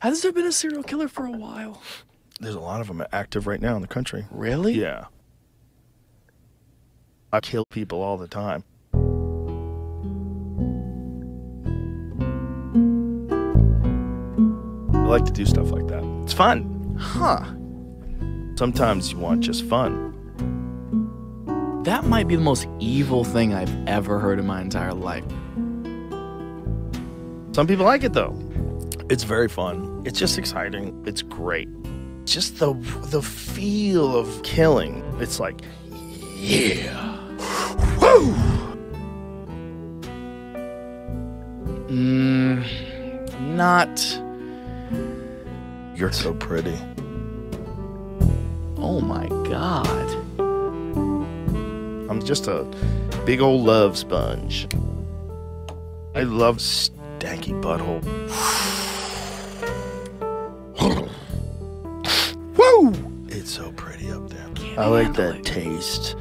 Has there been a serial killer for a while? There's a lot of them active right now in the country. Really? Yeah. I kill people all the time. I like to do stuff like that. It's fun. Huh. Sometimes you want just fun. That might be the most evil thing I've ever heard in my entire life. Some people like it though. It's very fun. It's just exciting. It's great. Just the the feel of killing. It's like, yeah. Woo! Mm, not. You're so pretty. Oh my god. I'm just a big old love sponge. I love stanky butthole. There. Can't I like that it. taste.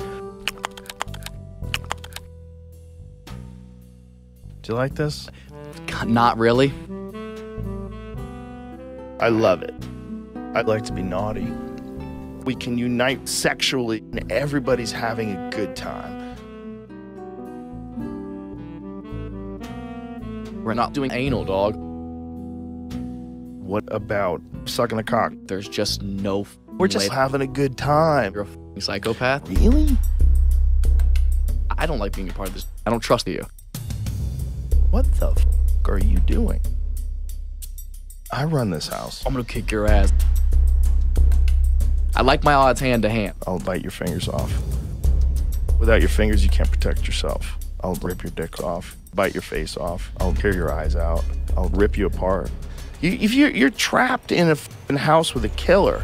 Do you like this? God, not really. I love it. I'd like to be naughty. We can unite sexually and everybody's having a good time. We're not doing anal, dog. What about sucking a cock? There's just no. We're just way- having a good time. You're a f***ing psychopath. Really? I don't like being a part of this. I don't trust you. What the f are you doing? I run this house. I'm gonna kick your ass. I like my odds hand to hand. I'll bite your fingers off. Without your fingers, you can't protect yourself. I'll rip your dick off, bite your face off. I'll tear your eyes out. I'll rip you apart. You, if you're, you're trapped in a f***ing house with a killer,